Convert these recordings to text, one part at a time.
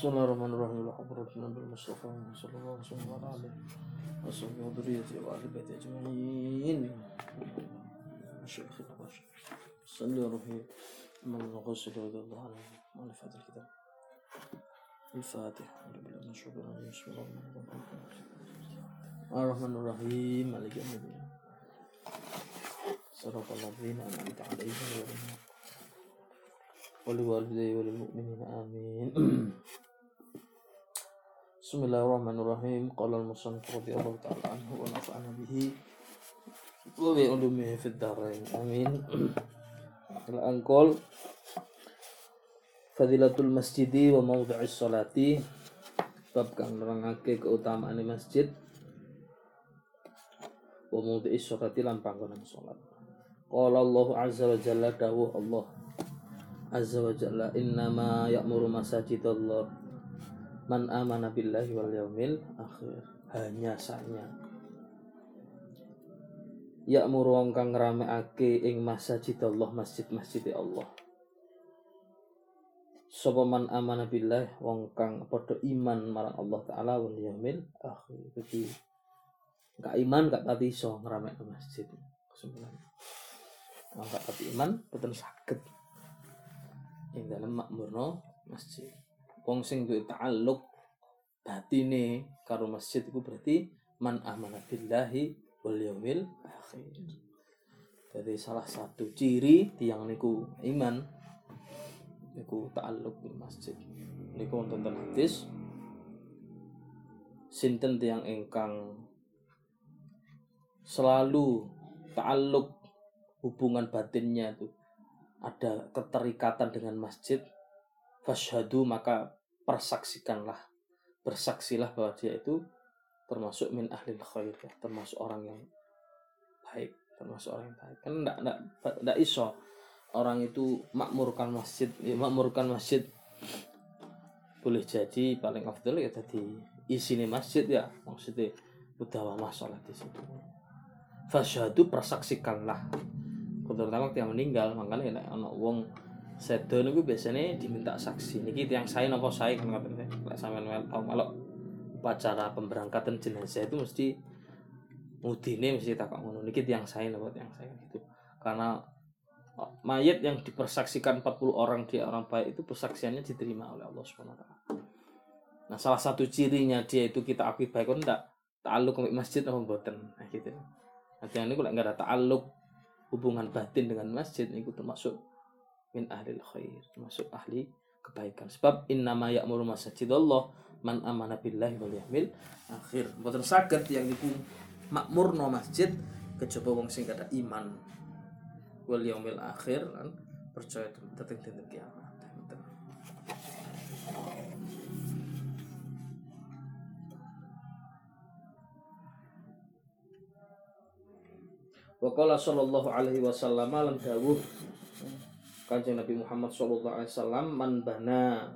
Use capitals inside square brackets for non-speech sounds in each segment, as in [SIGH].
بسم الله الرحمن الرحيم. لحضرة النبي المصطفى صلى الله عليه وسلم وعلى آله وصحبه وذريته وأهل بيته أجمعين. شيخ الله صلى روحي من النقاش رضي الله عنه. وعلى فهد الكتاب. الفاتح أعوذ بالله من الشيطان الرجيم بسم الله الرحمن الرحيم. مالك يوم الدين. صدق الله الذين أنعمت عليهم غير المغضوب والوالدين والمؤمنين آمين. Bismillahirrahmanirrahim. Qala al-musannif radhiyallahu ta'ala anhu wa nafa'ana bihi wa bi ulumihi fid dharain. Amin. Al-Anqol Fadilatul Masjidi wa Mawdu'is sholati bab kang nerangake keutamaan masjid wa mawdu'is sholati lan panggonan sholat Qala Allah azza wa jalla dawuh Allah azza wa jalla innama ya'muru masajidallahi man amana billahi wal yaumil akhir. Hanya saja ya'muru wong kang ngramekake ing masajidallah masjid-masjid Allah. Sapa man amana billah wong kang padha iman marang Allah taala wal yaumil akhir. Jadi gak iman gak tadi iso ke masjid. Kesimpulan. Wong gak tadi iman boten saged ing dalem makmurno masjid wong sing duwe ta'alluq batine karo masjid itu berarti man amana billahi wal yaumil akhir. Jadi salah satu ciri tiang niku iman niku ta'alluq bil masjid. Niku wonten ten hadis sinten tiyang ingkang selalu ta'alluq hubungan batinnya itu. Ada keterikatan dengan masjid fashhadu maka persaksikanlah. Bersaksilah bahwa dia itu termasuk min ahli khair ya, termasuk orang yang baik termasuk orang yang baik. Kan enggak enggak enggak iso orang itu makmurkan masjid ya, makmurkan masjid. Boleh jadi paling afdal ya tadi isini masjid ya maksudnya udah masalah di situ. Fasyadu persaksikanlah. Terutama yang meninggal makanya nek ana wong sedo niku biasanya diminta saksi niki yang saya nopo saya kan ngoten lek sampean tau kalau upacara pemberangkatan jenazah itu mesti mudine mesti takok ngono niki yang saya nopo yang saya gitu karena mayat yang dipersaksikan 40 orang dia orang baik itu persaksiannya diterima oleh Allah Subhanahu wa taala. Nah, salah satu cirinya dia itu kita akui baik kan enggak ta'alluq ke masjid atau mboten. Nah, gitu. Nah, yang ini kalau enggak ada ta'alluq hubungan batin dengan masjid itu termasuk min ahli khair, termasuk ahli kebaikan. Sebab innama ya'muru masjidallah man amana billahi wal yawmil akhir. Mboten saged yang niku makmurno masjid kejaba wong sing ada iman wal yaumil akhir lan percaya tentang dinten kiamat. Wa qala sallallahu alaihi wasallam lan dawuh Kanjeng Nabi Muhammad sallallahu alaihi wasallam man bana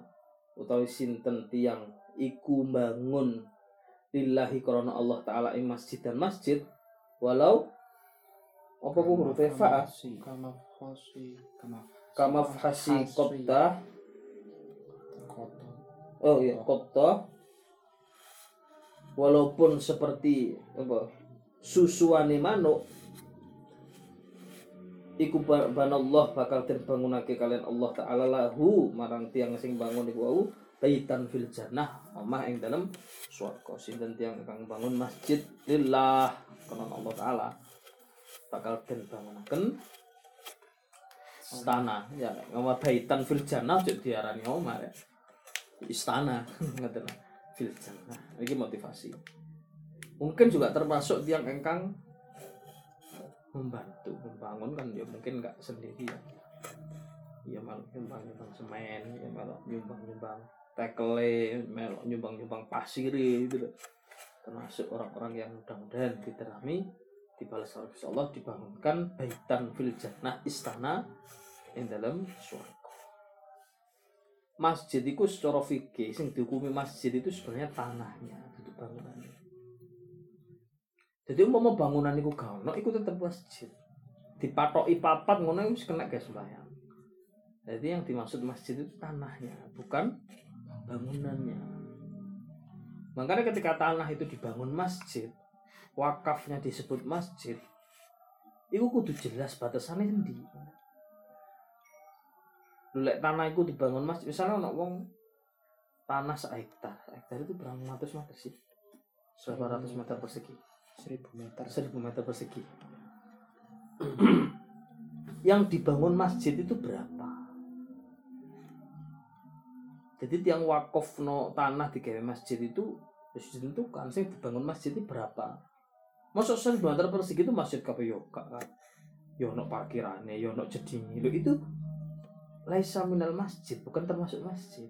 utawi sinten tiang iku bangun lillahi karena Allah taala ing masjid dan masjid walau apa ku huruf fa. Kama fasi kama kama fasi kota oh iya kota walaupun seperti apa susuane manuk iku banallah bakal terbangunake kalian Allah taala lahu. Marang tiang sing bangun iku wau baitan fil jannah omah ing dalam swarga. Sinten tiang kang bangun masjid lillah karena Allah taala bakal den bangunaken istana. Ya ngomong baitan fil jannah jadi diarani omah ya. Istana [LAUGHS] ngoten fil jannah. Ini motivasi. Mungkin juga termasuk tiang engkang membantu membangun kan ya mungkin nggak sendiri ya. Ya malah nyumbang nyumbang semen ya malah nyumbang nyumbang tekele malah nyumbang nyumbang pasir gitu termasuk orang-orang yang mudah-mudahan diterami dibalas oleh Allah dibangunkan baitan fil jannah istana yang dalam surga. Masjid itu secara fikih sing dihukumi masjid itu sebenarnya tanahnya itu bangunannya jadi umpama bangunan itu gak ono iku tetep masjid. Dipatoki papat ngono wis kena guys sembahyang jadi yang dimaksud masjid itu tanahnya bukan bangunannya. Makanya ketika tanah itu dibangun masjid wakafnya disebut masjid itu kudu jelas batasannya sendiri lek tanah itu dibangun masjid misalnya ono wong tanah hektar hektar itu berapa ratus meter sih? Berapa ratus meter persegi Seribu meter. seribu meter persegi. Yang dibangun masjid itu berapa? Jadi tiang wakaf no tanah di masjid itu harus ditentukan sih dibangun masjid itu berapa? Masuk seribu meter persegi itu masjid kape yo yo no parkirannya no lo itu laisa minal masjid bukan termasuk masjid.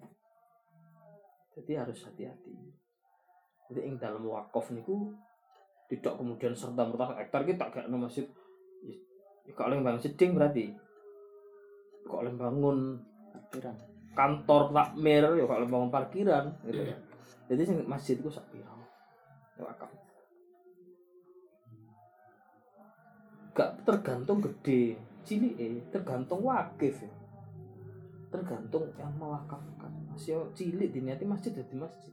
Jadi harus hati-hati. Jadi yang dalam wakaf niku tidak kemudian serta merta hektar kita kayak no masjid ya kalau yang bangun seding berarti? Kalau yang bangun Parkiran. kantor takmir ya kalau bangun parkiran gitu ya. Jadi masjid itu sak piro ya wakaf gak tergantung gede cilik eh tergantung wakif ya. Tergantung yang mewakafkan. Masih cilik diniati masjid jadi masjid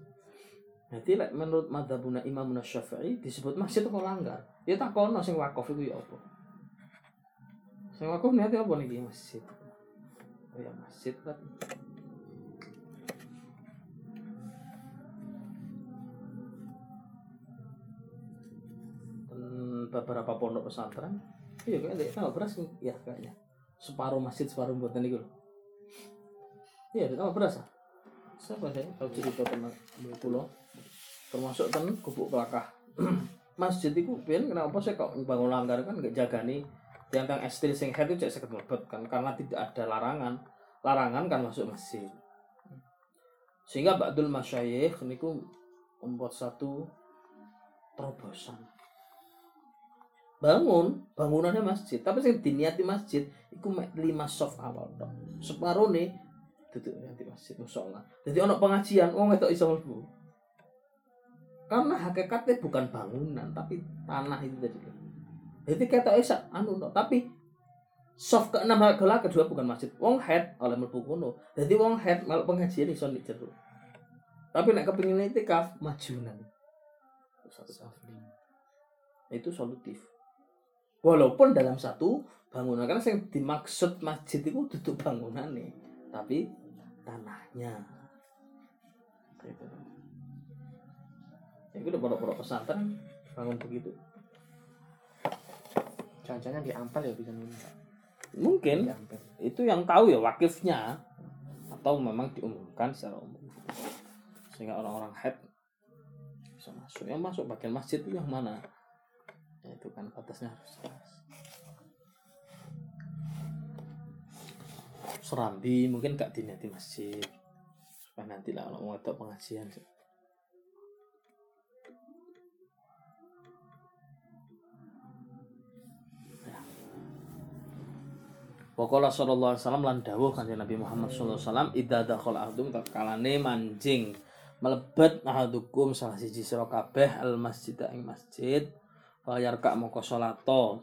Jadi like, menurut madhabuna Imam Syafi'i disebut masjid itu langgar. Ya tak kono sing wakaf itu ya apa? Sing wakaf niate apa niki masjid? Oh ya masjid berarti. Dan beberapa pondok pesantren iya kayaknya tambah beras nih ya kayaknya separuh masjid separuh buatan itu iya beras ah siapa saya tahu cerita tentang pulau termasuk kan gubuk kelakah [CLEARS THROAT] masjid itu pian kenapa sih kok bangun langgar kan nggak jaga nih yang tang estil sing head itu cek seket kan karena tidak ada larangan. Larangan kan masuk masjid. Sehingga Ba'dul Masyayikh niku membuat satu terobosan. Bangun bangunannya masjid. Tapi sing diniati masjid mek lima soft awal dong separuh nih duduk nanti masjid musola jadi ono pengajian wong itu iso karena hakikatnya bukan bangunan tapi tanah itu tadi. Jadi kata Esa anu no. tapi soft ke enam gelar kedua bukan masjid. Wong head oleh kono. Jadi wong head malah pengajian iso di jero. Tapi nek kepingin itikaf majunan itu solutif. Walaupun dalam satu bangunan karena yang dimaksud masjid itu duduk bangunan nih tapi tanahnya. Gitu. Ya udah pondok-pondok pesantren. Bangun begitu. Jangan-jangan di ampel ya bisa minta. mungkin. Itu yang tahu ya wakifnya. Atau memang diumumkan secara umum. Sehingga orang-orang head bisa masuk. Yang masuk bagian masjid itu yang mana? Ya, itu kan batasnya harus jelas. Serambi mungkin gak dinati masjid. Supaya nanti lah kalau mau ada pengajian Pokoknya sallallahu alaihi wasallam lan dawuh kanjeng Nabi Muhammad sallallahu alaihi wasallam idza dakhala ahdum takalane manjing. Melebet ahadukum salah siji sira kabeh al masjid ing masjid falyarka moko salato.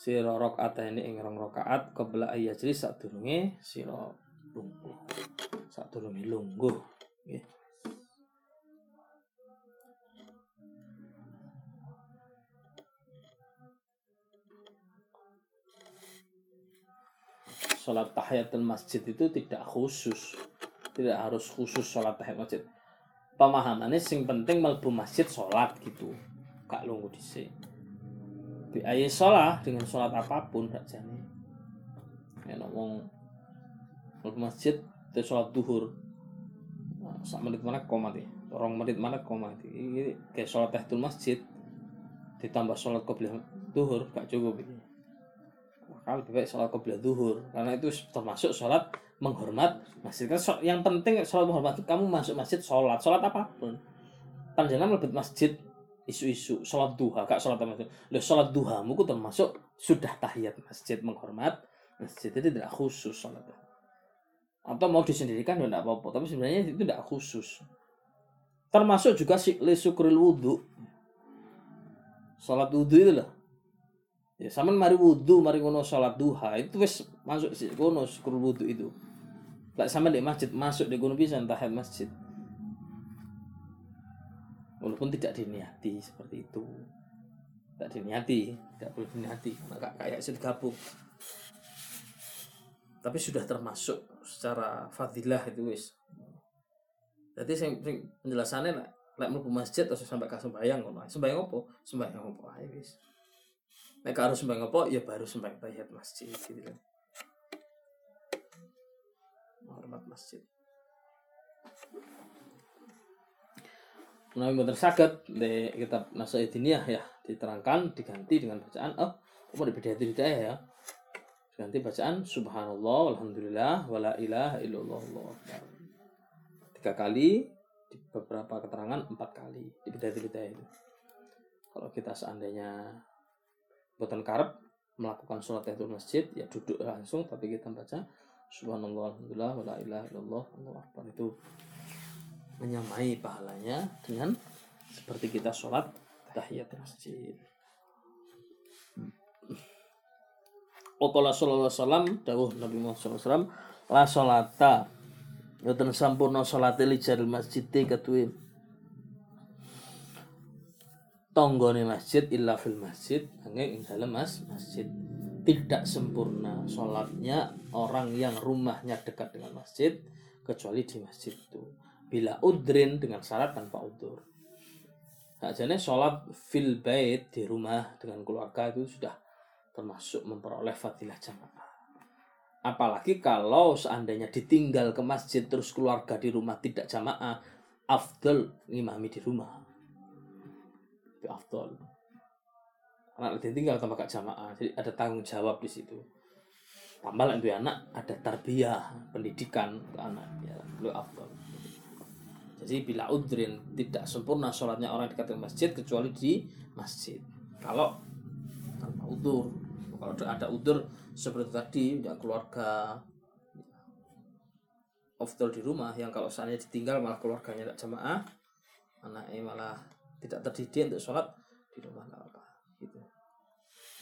Sira ini ing rong rakaat qabla ayajri sadurunge sira lungguh. Sadurunge lungguh nggih sholat tahiyatul masjid itu tidak khusus. Tidak harus khusus sholat tahiyat masjid. Pemahamannya sing penting mlebu masjid sholat gitu. Gak lunggu di ayat sholat dengan sholat apa pun gak jane. Ya ngomong mlebu masjid itu sholat duhur. Nah, sak menit mana komat ya orang menit mana komat ini kayak sholat tahiyatul masjid ditambah sholat qobliyah duhur gak cukup ini maka lebih baik sholat qobliyah duhur karena itu termasuk sholat menghormat masjid. Kan yang penting sholat menghormat itu kamu masuk masjid sholat. Sholat apa pun. Panjenengan lebih masjid isu-isu sholat duha gak sholat itu Loh, sholat duhamu itu termasuk sudah tahiyat masjid menghormat masjid. Itu tidak khusus sholat. Atau mau disendirikan ya tidak apa-apa. Tapi sebenarnya itu tidak khusus. Termasuk juga si syukril wudhu sholat wudhu itu loh ya sama mari wudhu mari ngono sholat duha itu wis masuk si kono syukur wudhu itu Lek sama di masjid masuk di gunung bisa tahiyat masjid. Walaupun tidak diniati seperti itu. Tidak diniati, tidak boleh diniati. Maka kayak sih gabung. Tapi sudah termasuk secara fadilah itu wis. Jadi sing penjelasannya lek mlebu masjid terus sampai ke sembahyang ngono. ae. Sembahyang apa? Sembahyang apa ae wis. Nek harus sembahyang apa ya baru sembahyang tahiyat masjid gitu kan. Hormat masjid. Menawi mboten saged di kitab Nasaidiniyah ya diterangkan diganti dengan bacaan oh apa dibeda tidak ya ganti bacaan subhanallah alhamdulillah wala ilaha illallah akbar tiga kali di beberapa keterangan empat kali di bidaya itu kalau kita seandainya buatan karep melakukan sholat itu masjid ya duduk langsung tapi kita baca subhanallah alhamdulillah wala ilaha illallah Allahu akbar itu menyamai pahalanya dengan seperti kita sholat tahiyat masjid. Wakala sallallahu alaihi dawuh Nabi Muhammad sallallahu alaihi wasallam la salata Yoten sampurna salate li jaril masjid ketuwe tonggone masjid illa fil masjid angin ing dalam mas masjid tidak sempurna sholatnya orang yang rumahnya dekat dengan masjid kecuali di masjid itu bila udrin dengan syarat tanpa udur jadi sholat fil bait di rumah dengan keluarga itu sudah termasuk memperoleh fadilah jamaah. Apalagi kalau seandainya ditinggal ke masjid terus keluarga di rumah tidak jamaah, afdal ngimami di rumah. Itu afdal. Anak ditinggal tanpa gak jamaah, jadi ada tanggung jawab di situ. Tambah itu anak ada tarbiyah, pendidikan ke anak ya, lu afdal. Jadi bila udrin tidak sempurna sholatnya orang dekat dengan masjid kecuali di masjid. Kalau tanpa udur, kalau ada udur seperti tadi ya keluarga afdal di rumah yang kalau seandainya ditinggal malah keluarganya tidak jamaah, anaknya malah tidak terdidik untuk sholat di rumah apa gitu.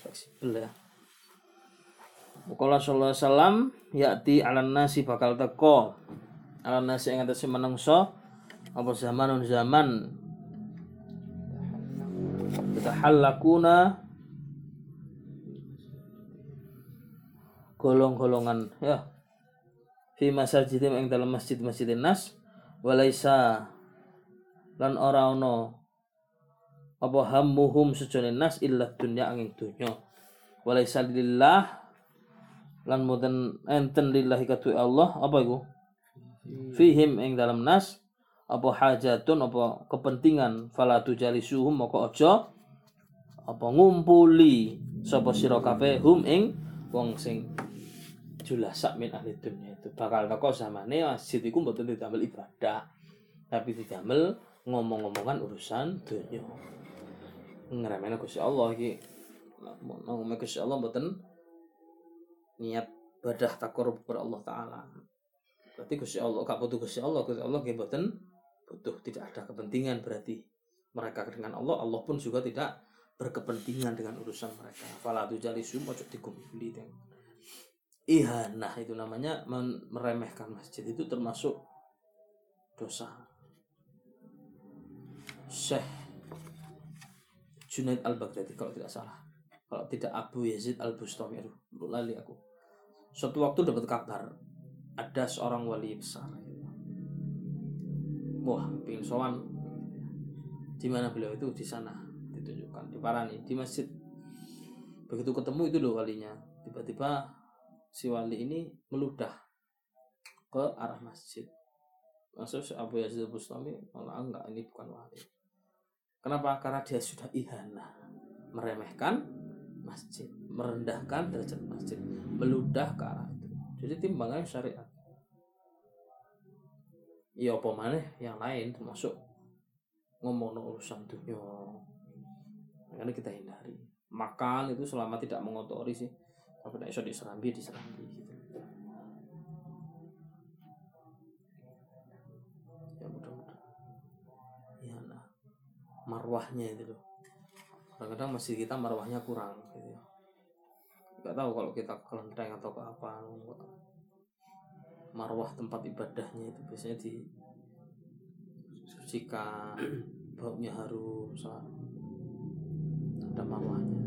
Fleksibel ya. Sallallahu alaihi wasallam yakti ala nasi bakal teko. Ala nasi yang atas menungso apa zamanun zaman. Tahallakuna golong-golongan ya. Fi masajidim ing dalam masjid-masjid nas walaisa. Lan ora ono apa hammuhum sejone nas illa dunya angin dunya. Walaisa lillah lan muten enten lillahi katu Allah. Apa iku? Fihim ing dalam nas. Apa hajatun apa kepentingan. Fala tujalisuhum moko aja. Apa ngumpuli sapa sira kabeh hum ing wong sing julasak min ahli dunya itu. Bakal teko zamane masjid iku mboten didamel ibadah tapi didamel ngomong-ngomongan urusan dunya ngremene Gusti Allah iki. Ngomong Gusti Allah mboten niat badah takarub kepada Allah taala. Berarti Gusti Allah gak butuh Gusti Allah Gusti Allah nggih mboten butuh. Tidak ada kepentingan berarti mereka dengan Allah. Allah pun juga tidak berkepentingan dengan urusan mereka. Fala tujalisu ojo dikumpuli ihanah itu namanya meremehkan masjid itu termasuk dosa. Syekh Junaid al-Baghdadi kalau tidak salah. Kalau tidak Abu Yazid al-Bustami aduh lali aku. Suatu waktu dapat kabar ada seorang wali besar. Wah pingin sowan. Di mana beliau itu? Di sana ditunjukkan di Parani di masjid. Begitu ketemu itu loh walinya. Tiba-tiba si wali ini meludah ke arah masjid. Maksud Abu Yazid Bustami malah enggak ini bukan wali kenapa? Karena dia sudah ihana. Meremehkan masjid merendahkan derajat masjid meludah ke arah itu. Jadi timbangannya syariat. Ya apa mana yang lain termasuk ngomong urusan dunia. Karena kita hindari. Makan itu selama tidak mengotori sih. Tapi tidak bisa diserambi diserambi gitu marwahnya itu loh. Kadang-kadang masih kita marwahnya kurang gitu. Nggak tahu kalau kita kelenteng atau ke apa marwah tempat ibadahnya itu biasanya di sucikan [CLEARS THROAT] baunya harum saat ada marwahnya.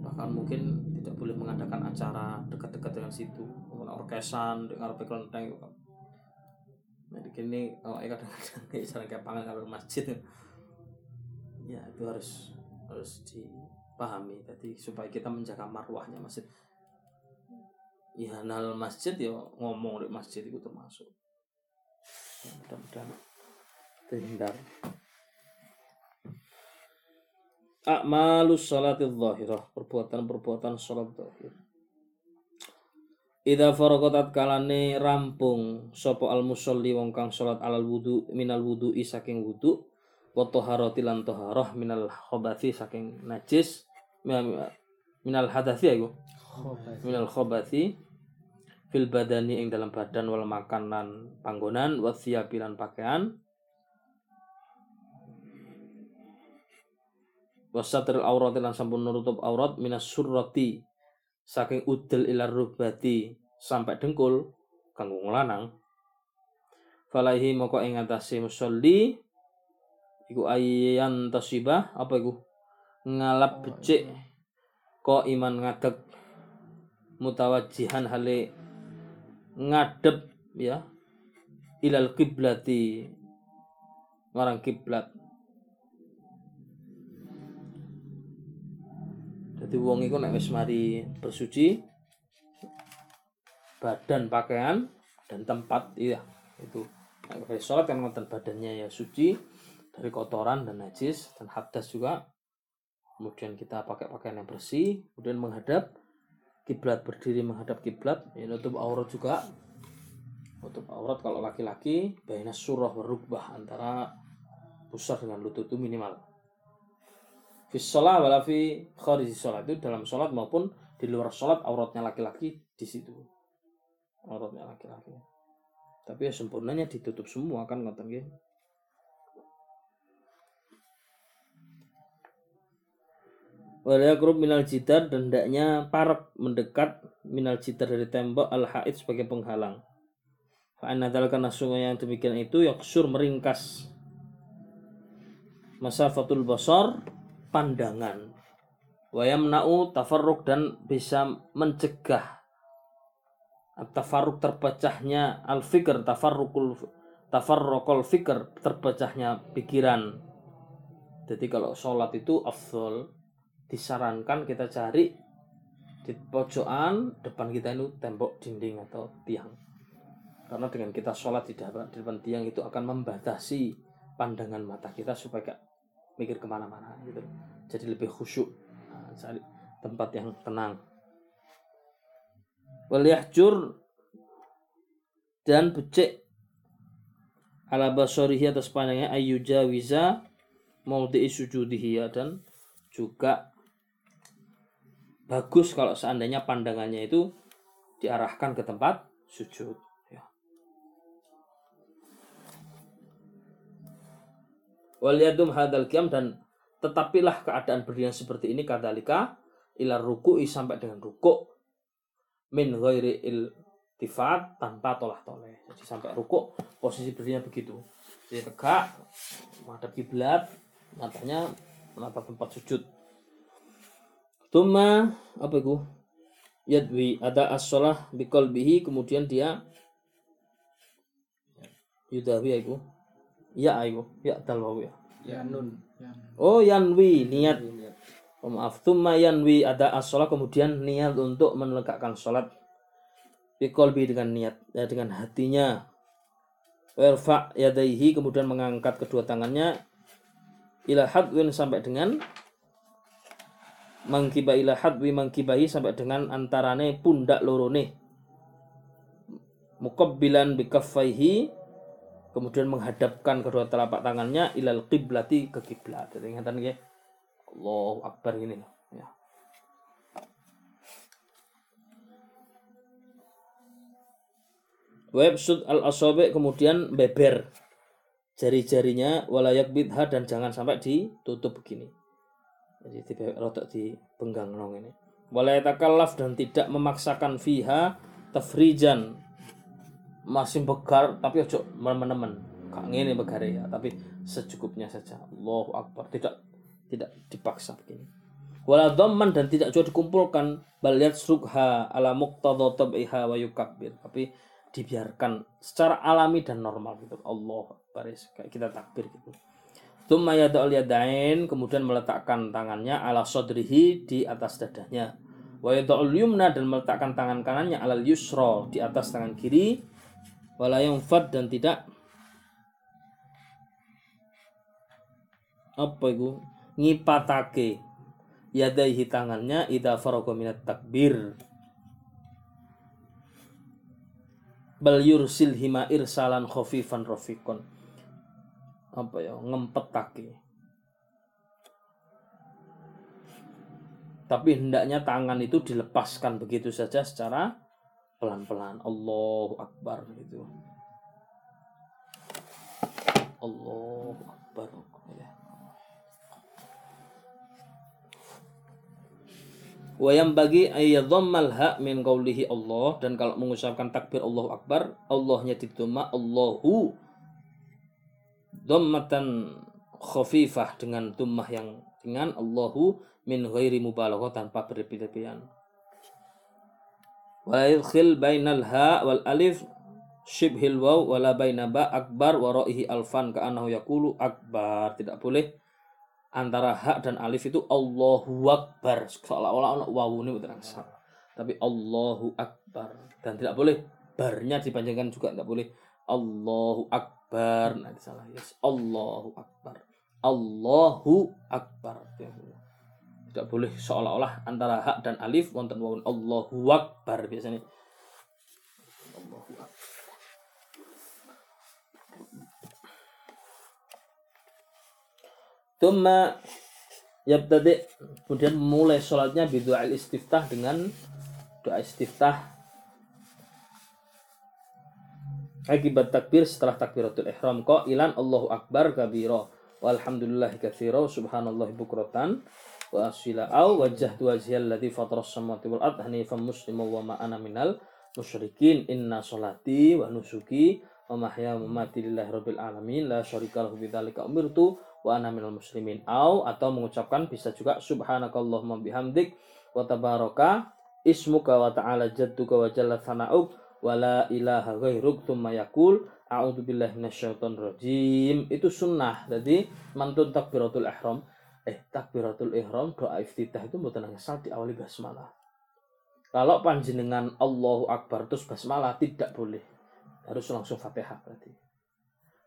Bahkan mungkin tidak boleh mengadakan acara dekat-dekat dengan situ orkesan dengan kelenteng kan nah di sini kalau kadang-kadang [LAUGHS] kayak kayak pangan kalau masjid ya itu harus harus dipahami. Jadi supaya kita menjaga marwahnya masjid. Ya nal masjid ya ngomong di masjid itu termasuk. Ya, mudah-mudahan terhindar. A'malus salati zahirah perbuatan-perbuatan salat zahir. Ida faragotat kalane rampung sopo al musolli wong kang salat alal wudu minal wudu saking wudu wa taharati lan taharah minal khabathi saking najis minal hadathi ayo minal khabathi fil badani ing dalam badan wal makanan panggonan wa thiyabilan pakaian. Wasatril aurat lan sampun nutup aurat minas surrati saking udel ilar rubati sampai dengkul kanggo lanang falaihi moko ing atase musolli iku ayan tasibah apa iku? Ngalap becik ko iman ngadeg. Mutawajihan hale ngadep ya. Ilal kiblati. Marang kiblat. Jadi wong iku nek wis mari bersuci badan pakaian dan tempat iya itu. Nek sholat kan ngoten badannya ya suci dari kotoran dan najis dan hadas juga. Kemudian kita pakai pakaian yang bersih kemudian menghadap kiblat berdiri menghadap kiblat ya nutup aurat juga. Nutup aurat kalau laki-laki baina surah berubah antara pusar dengan lutut itu minimal. Fi sholat wala fi sholat itu dalam sholat maupun di luar sholat auratnya laki-laki di situ. Auratnya laki-laki. Tapi ya sempurnanya ditutup semua kan ngoten nggih Wala yakrub minal jidar dan hendaknya parak mendekat minal jidar dari tembok al haid sebagai penghalang. Fa'anna karena sungai yang demikian itu yaksur meringkas masafatul basar pandangan wayamna'u tafarruk dan bisa mencegah tafarruk terpecahnya al fikr tafarrukul tafarrukul fikr terpecahnya pikiran jadi kalau sholat itu afdol disarankan kita cari di pojokan depan kita itu tembok dinding atau tiang. Karena dengan kita sholat di depan tiang itu akan membatasi pandangan mata kita supaya mikir ke mana-mana gitu. Jadi lebih khusyuk nah, cari tempat yang tenang. Waliyahjur dan becek ala basorihi atas pandangnya ayyuja wiza maudhi sujudihi ya dan juga bagus kalau seandainya pandangannya itu diarahkan ke tempat sujud waliyadum hadal kiam dan tetapilah keadaan berdiri seperti ini kadalika ilar ruku'i sampai dengan rukuk. Min ghairi iltifat tanpa tolah toleh jadi sampai rukuk posisi berdirinya begitu. Jadi tegak menghadap kiblat matanya menatap tempat sujud Tuma apa itu yadwi ada as-sholah bihi kemudian dia yudawi itu Ya ayo, ya dal ya. Ya nun. Oh yanwi niat. Oh, maaf, tumma yanwi ada as kemudian niat untuk menegakkan sholat. Bikolbi dengan niat, ya, dengan hatinya. Werfa yadaihi kemudian mengangkat kedua tangannya ila hadwin sampai dengan mangkiba ila hadwi mangkibahi sampai dengan antarane pundak lorone mukabbilan bikaffaihi kemudian menghadapkan kedua telapak tangannya ilal qiblati ke kiblat. Jadi ingatan nggih. Allahu akbar ini ya. Websud al asobe kemudian beber jari-jarinya walayak bidha dan jangan sampai ditutup begini. Jadi rotok di penggang nong ini. Walayatakallaf dan tidak memaksakan fiha tafrijan. Masih begar tapi ojo menemen gak ngene begare ya tapi secukupnya saja. Allahu akbar. Tidak tidak dipaksa begini. Wala dhamman dan tidak juga dikumpulkan. Bal yatsrukha ala muqtadha tab'iha wa tapi dibiarkan secara alami dan normal gitu. Allah akbar. Kayak kita takbir gitu Thumma yada'ul yadain kemudian meletakkan tangannya ala sodrihi di atas dadanya. Wa yada'ul yumna dan meletakkan tangan kanannya alal yusra di atas tangan kiri. Wala dan tidak apa itu ngipatake yadaihi tangannya idza faraga minat takbir bal yursil hima irsalan khafifan rafiqan apa ya ngempetake tapi hendaknya tangan itu dilepaskan begitu saja secara pelan-pelan. Allahu Akbar gitu. Allahu Akbar. Ya. Wayam bagi ayyadhammal ha min qawlihi Allah. Dan kalau mengucapkan takbir Allahu Akbar Allahnya dituma Allahu dhammatan khafifah dengan tummah yang ringan. Allahu min ghairi mubalaghah tanpa berlebih-lebihan. Wa yadkhil bainal ha wal alif shibhil waw wala baina ba akbar wa ra'ihi alfan ka'annahu yaqulu akbar. Tidak boleh antara ha dan alif itu Allahu akbar. Seolah-olah ana wawu ini betul Tapi Allahu akbar. Dan tidak boleh barnya dipanjangkan juga tidak boleh Allahu akbar. Nah salah. Yes Allahu akbar. Allahu akbar. Tidak boleh seolah-olah antara hak dan alif wonten wawun Allahu akbar biasanya. Allahu akbar. Tumma yabtadi kemudian mulai sholatnya bidu'a istiftah dengan doa istiftah akibat takbir setelah takbiratul ihram ilan Allahu akbar kabira. Walhamdulillah katsira subhanallahi bukratan. Wa asila au wajjahtu wajhiyal ladzi fatara samawati wal ard hanifan musliman wa ma ana minal musyrikin. Inna salati wa nusuki wa mahya wa mamati lillahi rabbil alamin. La syarika lahu bidzalika umirtu wa ana minal muslimin. Au atau mengucapkan bisa juga subhanakallahumma bihamdik wa tabaraka ismuka wa ta'ala jadduka wa jalla sana'uk wala ilaha ghairuk thumma yakul a'udzu billahi minasyaitonir rajim itu sunnah. Jadi mantun takbiratul ihram eh takbiratul ihram doa iftitah itu mboten asal diawali basmalah. Kalau panjenengan Allahu Akbar terus basmalah tidak boleh. Harus langsung Fatihah berarti.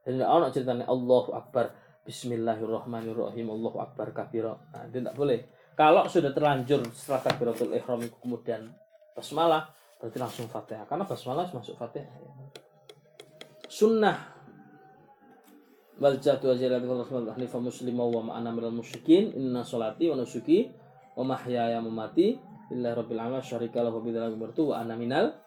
Jadi ono ceritanya Allahu Akbar Bismillahirrahmanirrahim Allahu Akbar kabira nah, itu tidak boleh. Kalau sudah terlanjur setelah takbiratul ihram kemudian basmalah berarti langsung fatihah. Karena basmalah masuk fatihah ya. sunnah. Wal jatu wa rahmat hanifa muslim wa ma'ana minal musyrikin. Inna salati wa nusuki wa mahyaya mamati. Lillahi rabbil alamin. Syarika lahu bidzalika umirtu wa ana minal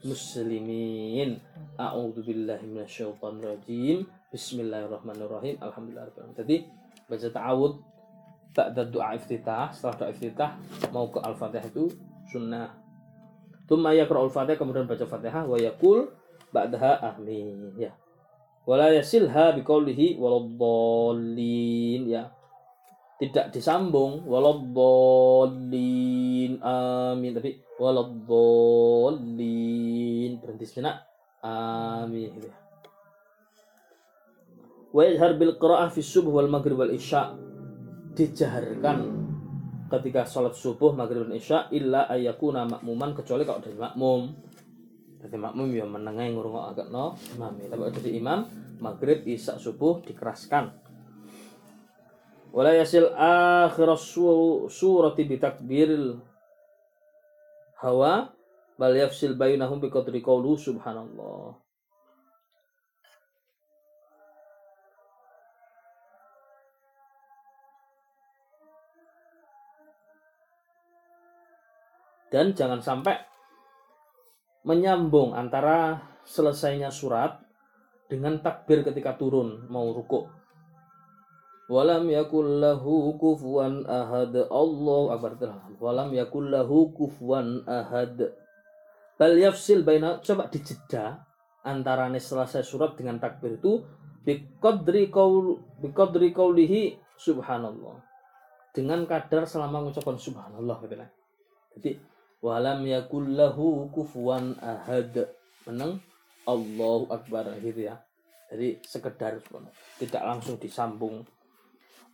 muslimin. A'udzu billahi minasyaitonir rajim. Bismillahirrahmanirrahim. Alhamdulillah jadi baca ta'awud tak ada doa iftitah. Setelah doa iftitah mau ke al-fatihah itu sunnah Tumma yaqra'ul Fatihah kemudian baca Fatihah wa yaqul ba'daha amin. Ya. Wala yasilha biqaulihi waladdallin. Ya. Tidak disambung waladdallin. Amin. Tapi waladdallin. Berhenti sejenak amin. Gitu ya. Wa yajhar bil qira'ah fi subuh wal maghrib wal isya. Dijaharkan ketika sholat subuh maghrib dan isya illa ayakuna makmuman kecuali kalau dari makmum. Jadi makmum ya menengah ngurung agak no imam ya. tapi jadi imam maghrib isya subuh dikeraskan. Wala yasil akhir surati bitakbiril hawa bal yafsil bainahum biqadri qawlu subhanallah dan jangan sampai menyambung antara selesainya surat dengan takbir ketika turun mau rukuk. Walam yakul lahu kufuwan ahad. Allah akbar. Walam yakul lahu kufuwan ahad. Bal yafsil baina coba dijeda antarane selesai surat dengan takbir itu biqadri qaul biqadri qaulihi subhanallah. Dengan kadar selama mengucapkan subhanallah lah. Jadi walam yakul lahu kufuwan ahad meneng Allahu akbar gitu ya. Jadi sekedar tidak langsung disambung.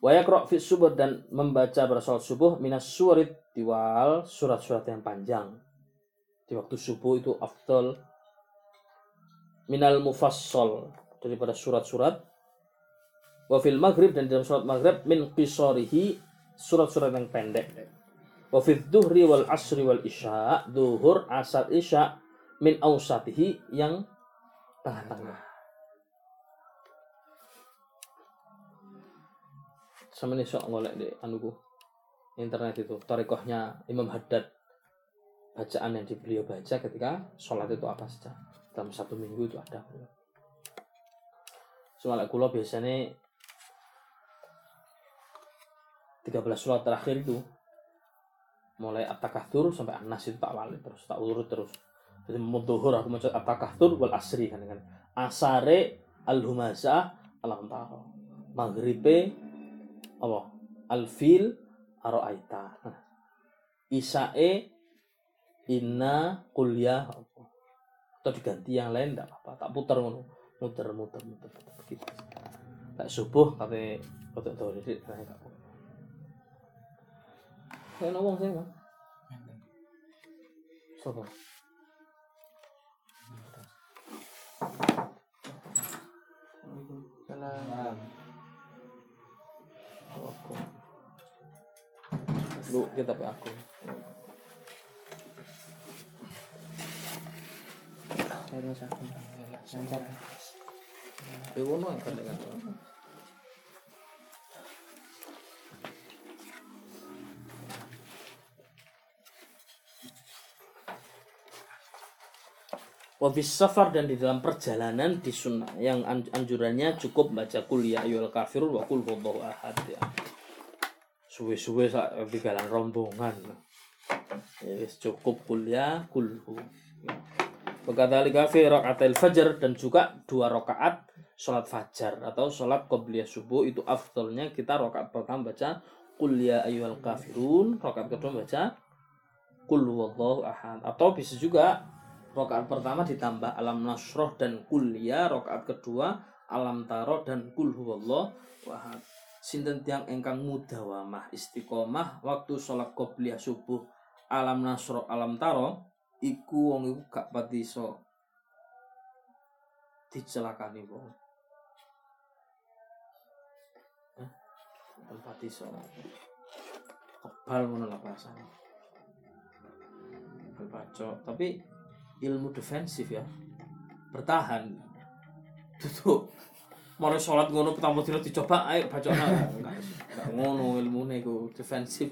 Wa yaqra fi subuh dan membaca bersolat subuh minas surit diwal surat-surat yang panjang. Di waktu subuh itu afdal minal mufassal daripada surat-surat wa fil maghrib dan dalam surat maghrib min qisarihi surat-surat yang pendek wa fil duhri wal asri wal isya duhur asar isya min ausatihi yang tengah-tengah. Sama nih sok ngolek di anuku internet itu tarikohnya Imam Haddad bacaan yang beliau baca ketika sholat itu apa saja. Dalam satu minggu itu ada. Soalnya kulo biasanya 13 sholat terakhir itu mulai at-takatsur sampai anas itu tak wali terus tak urut terus. Jadi muduhur aku mau at-takatsur wal asri kan kan asare al humazah alam tahu maghribe apa al fil aroaita isae inna kuliah atau diganti yang lain tidak apa-apa. Tak putar ngono. Muter muter muter muter begitu. Tak subuh kate untuk tahu jadi saya nggak apa saya ngomong saya mah siapa Salam. aku lu kita pe aku Saya rusak. Lancar. Iku ono yang kan dengan Wabis safar dan di dalam perjalanan di sunnah yang an- anjurannya cukup baca kuliah ayul kafirun wa kul ahad ya. Suwe-suwe di galang rombongan. Ya cukup kuliah kulhu. Ya. Wakadzalika fi rakaatil fajar dan juga dua rakaat sholat fajar atau sholat qobliyah subuh itu afdolnya kita rakaat pertama baca qul ya ayyuhal kafirun, rakaat kedua baca qul huwallahu ahad atau bisa juga rakaat pertama ditambah alam nasroh dan qul ya, rakaat kedua alam taro dan qul huwallahu ahad. Sinten tiang engkang mudawamah istiqomah waktu sholat qobliyah subuh alam nasroh alam taro iku wong iku gak pati iso dicelakani wong. Tempat iso kebal ngono lah bahasane. Tapi ilmu defensif ya. Bertahan. Tutup. Mari sholat ngono pertama dina dicoba ayo bacokna. Enggak [LAUGHS] enggak ngono ilmune iku defensif.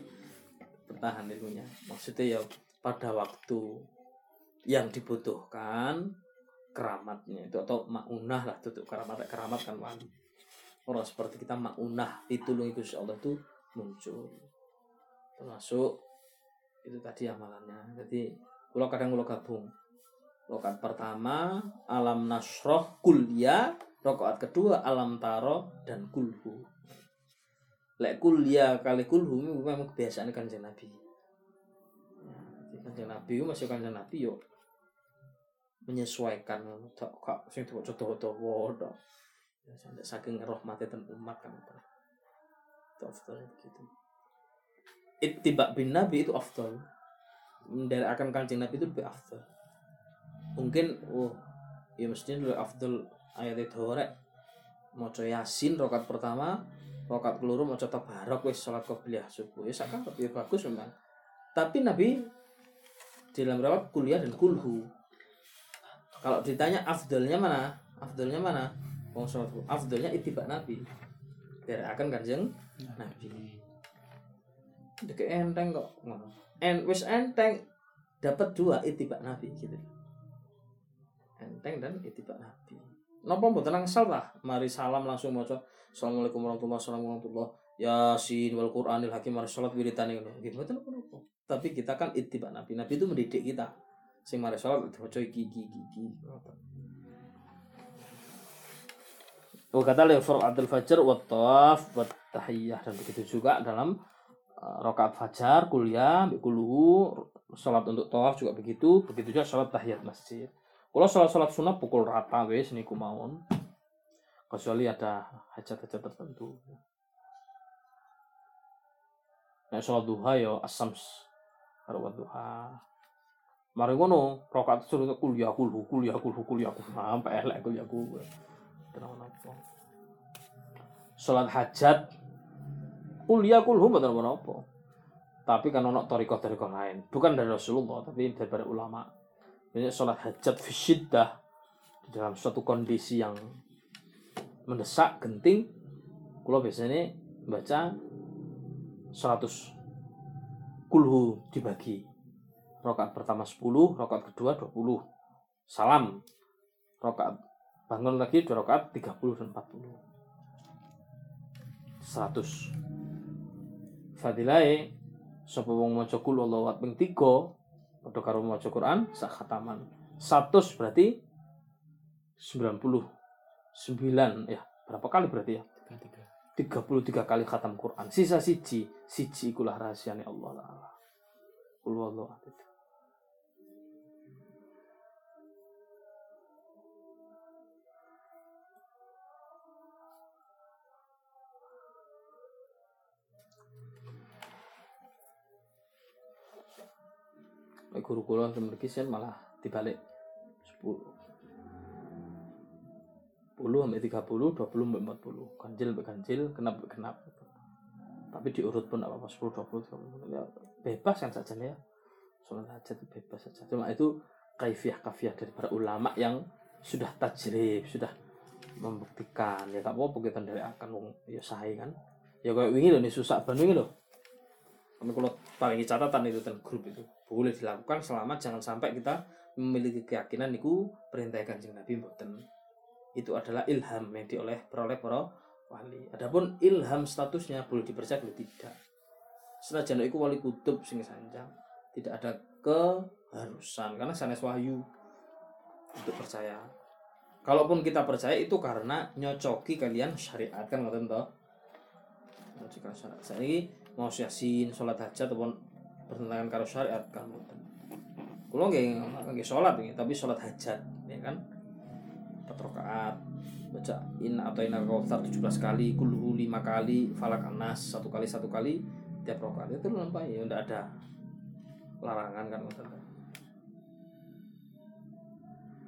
Bertahan ilmunya. Maksudnya ya pada waktu yang dibutuhkan keramatnya itu atau maunah lah tutup keramat keramat kan wali orang seperti kita maunah ditulung itu Allah itu muncul. Termasuk itu tadi amalannya. Jadi kalau kadang kalau gabung rokaat pertama alam nasroh kuliah rokaat kedua alam taro dan kulhu. Lek kuliah kali kulhu memang kebiasaan kanjeng nabi. Ya, kanjeng nabi masih kanjeng nabi yo menyesuaikan tak kak sing tuwa dawa tok ya sampai saking rahmatnya dan umat kan itu itu ittiba bin nabi itu afdal. Dari akan kanjeng nabi itu lebih afdal mungkin oh ya mestinya lebih afdal ayat itu horek mau yasin rokat pertama rokat keluru mau tabarok wis sholat qobliyah subuh. Ya sakit ya bagus memang. Tapi nabi dalam rawat kuliah dan kulhu. Kalau ditanya afdalnya mana afdalnya mana? Wong sholat subuh afdalnya itibak nabi. Dari akan kanjeng nabi. Deket enteng kok ngono en wis enteng dapat dua itibak nabi gitu enteng dan itibak nabi Napa mboten angsal lah mari salam langsung maca. Assalamualaikum warahmatullahi wabarakatuh. Yasin wal Qur'anil hakim mari salat wiritane ngono. Nggih mboten apa-apa tapi kita kan itibak nabi. Nabi itu mendidik kita. Sing mari salat maca iki iki wa kata li adil fajar wa tawaf dan begitu juga dalam uh, rakaat fajar kuliah kuluhu salat untuk tawaf juga begitu. Begitu juga salat tahiyat masjid kalau salat sunnah pukul rata wes niku mawon kecuali ada hajat-hajat tertentu Nah, sholat duha ya asams karo duha. Mari ngono, rakaat suruh kuliah kulhu kuliah kulhu kuliah kulhu sampai elek kuliah kulhu. Kenapa napa? Sholat hajat kuliah kulhu mboten napa Tapi kan ono toriko-toriko lain, bukan dari Rasulullah tapi dari para ulama. Ini sholat hajat fisyiddah di dalam suatu kondisi yang mendesak, genting. Kalau biasanya baca 100 kulhu dibagi. Rokaat pertama 10 rokaat kedua 20 salam. Rokaat bangun lagi dua rokaat 30 dan 40 100 fadilai sapa wong maca kul Allahu ping 3 padha karo maca Quran sak khataman 100 berarti 90 9 ya. Berapa kali berarti ya? 33 kali khatam Quran. Sisa siji, siji ikulah rahasianya Allah Ta'ala. Qul guru kula mriki malah dibalik 10 10 sampai 30, 20 sampai 40. Ganjil sampai ganjil, kenap sampai kenap. Tapi diurut pun apa-apa 10, 20, 30. Ya, bebas kan saja ya. Sholat hajat bebas saja. Cuma itu kaifiah-kaifiah dari para ulama yang sudah tajrib, sudah membuktikan. Ya tak apa-apa kita dari akan ya sahi kan. Ya kayak wingi loh nih susah banget wingi loh. Kalau paling catatan itu dan grup itu boleh dilakukan selama jangan sampai kita memiliki keyakinan niku perintah kanjeng Nabi mboten itu adalah ilham yang dioleh peroleh para wali. Adapun ilham statusnya boleh dipercaya boleh tidak. Senajan itu wali kutub sing sanjang, tidak ada keharusan karena sanes wahyu untuk percaya. Kalaupun kita percaya itu karena nyocoki kalian syariat kan ngoten to. Nyocoki syariat. Saya mau yasin, sholat hajat ataupun bertentangan karo syariat kan ngoten. Kulo nggih nggih sholat tapi sholat hajat ya kan? 4 rakaat baca in atau in al kautsar 17 kali kulhu 5 kali falak anas satu kali satu kali tiap rakaat. Itu nampak ya enggak ada larangan kan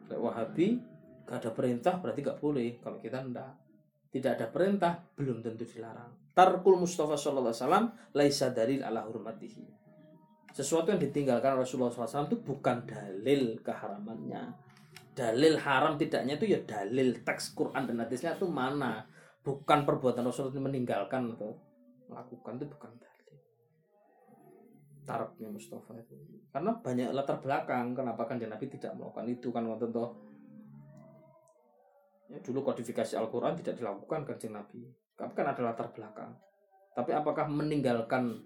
Lek Wahabi gak ada perintah berarti gak boleh. Kalau kita enggak tidak ada perintah belum tentu dilarang. Tarkul Mustafa Sallallahu Alaihi Wasallam laisa dalil ala hurmatihi. Sesuatu yang ditinggalkan Rasulullah SAW itu bukan dalil keharamannya. Dalil haram tidaknya itu ya dalil teks Quran dan hadisnya itu mana? Bukan perbuatan Rasulullah meninggalkan atau melakukan itu bukan dalil. Tarafnya Mustafa itu. Karena banyak latar belakang kenapa kan Nabi tidak melakukan itu kan waktu itu ya dulu kodifikasi Al-Quran tidak dilakukan kan Nabi. Tapi kan ada latar belakang. Tapi apakah meninggalkan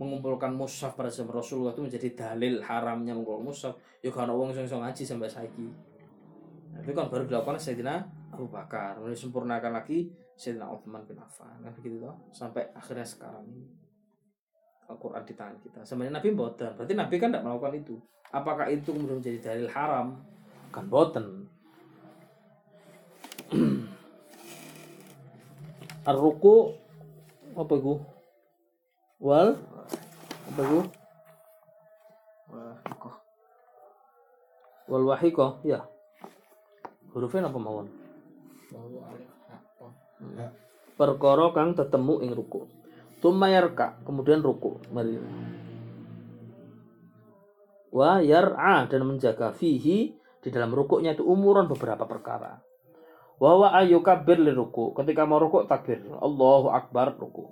mengumpulkan mushaf pada zaman Rasulullah itu menjadi dalil haramnya mengumpulkan mushaf? Ya karena uang sing ngaji sampai saiki. Itu kan baru dilakukan Sayyidina Abu Bakar. Kemudian disempurnakan lagi Sayyidina Uthman bin Affan. Kan begitu toh sampai akhirnya sekarang ini. Al-Quran di tangan kita. Sebenarnya Nabi boten berarti Nabi kan tidak melakukan itu. Apakah itu kemudian menjadi dalil haram? Kan boten [CLEARS THROAT] Ar-ruku apa itu? Wal apa itu? Wal wahiko ya hurufnya apa mawon? Perkara kang tetemu ing ruku. Tumayarka kemudian ruku. Mari. Wa yar'a dan menjaga fihi di dalam rukuknya itu umuran beberapa perkara wa wa ayu kabir li ruku. Ketika mau ruku takbir. Allahu akbar ruku.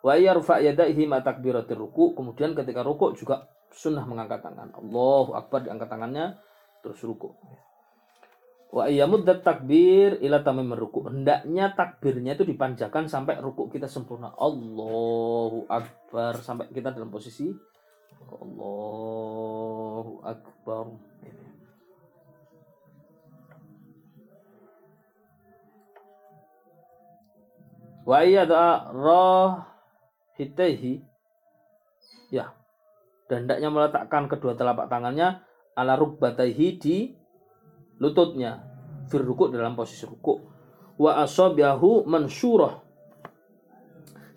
Wa yarfa yadaihi ma takbiratir ruku. Kemudian ketika ruku juga sunnah mengangkat tangan. Allahu akbar diangkat tangannya terus ruku. Wa iyyamuddat takbir ila tamim ruku. Hendaknya takbirnya itu dipanjangkan sampai ruku kita sempurna. Allahu akbar. Sampai kita dalam posisi Allahu akbar. Wa iyada rahitaihi ya. Dan hendaknya meletakkan kedua telapak tangannya ala rukbataihi di lututnya. Fir ruku dalam posisi ruku wa asabiahu mansyurah.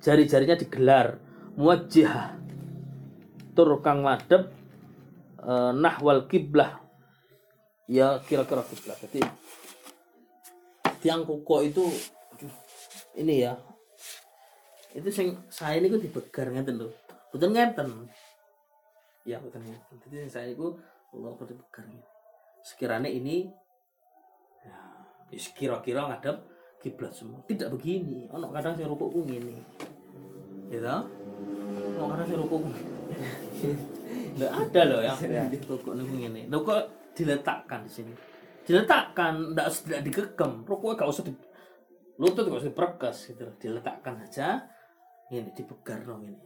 Jari-jarinya digelar. Muwajjihah. Tur kang madhep e, nahwal kiblah ya kira-kira kiblah jadi tiang kuko itu ini ya. Itu sing saya ini kan dibegar ngeten lho. Betul ngeten ya betul ngeten jadi saya itu Allah pada begar ngeten. sekiranya ini ya kira-kira ngadep kiblat semua. Tidak begini. Ono kadang saya rukukku ngene. Gitu ono kadang saya rukukku Nggak [LAUGHS] ada loh yang di rukuk lho kok diletakkan di sini? Diletakkan usah tidak digegem rukuknya gak usah di lutut gak usah diperkas gitu diletakkan aja ini dipegar dong ini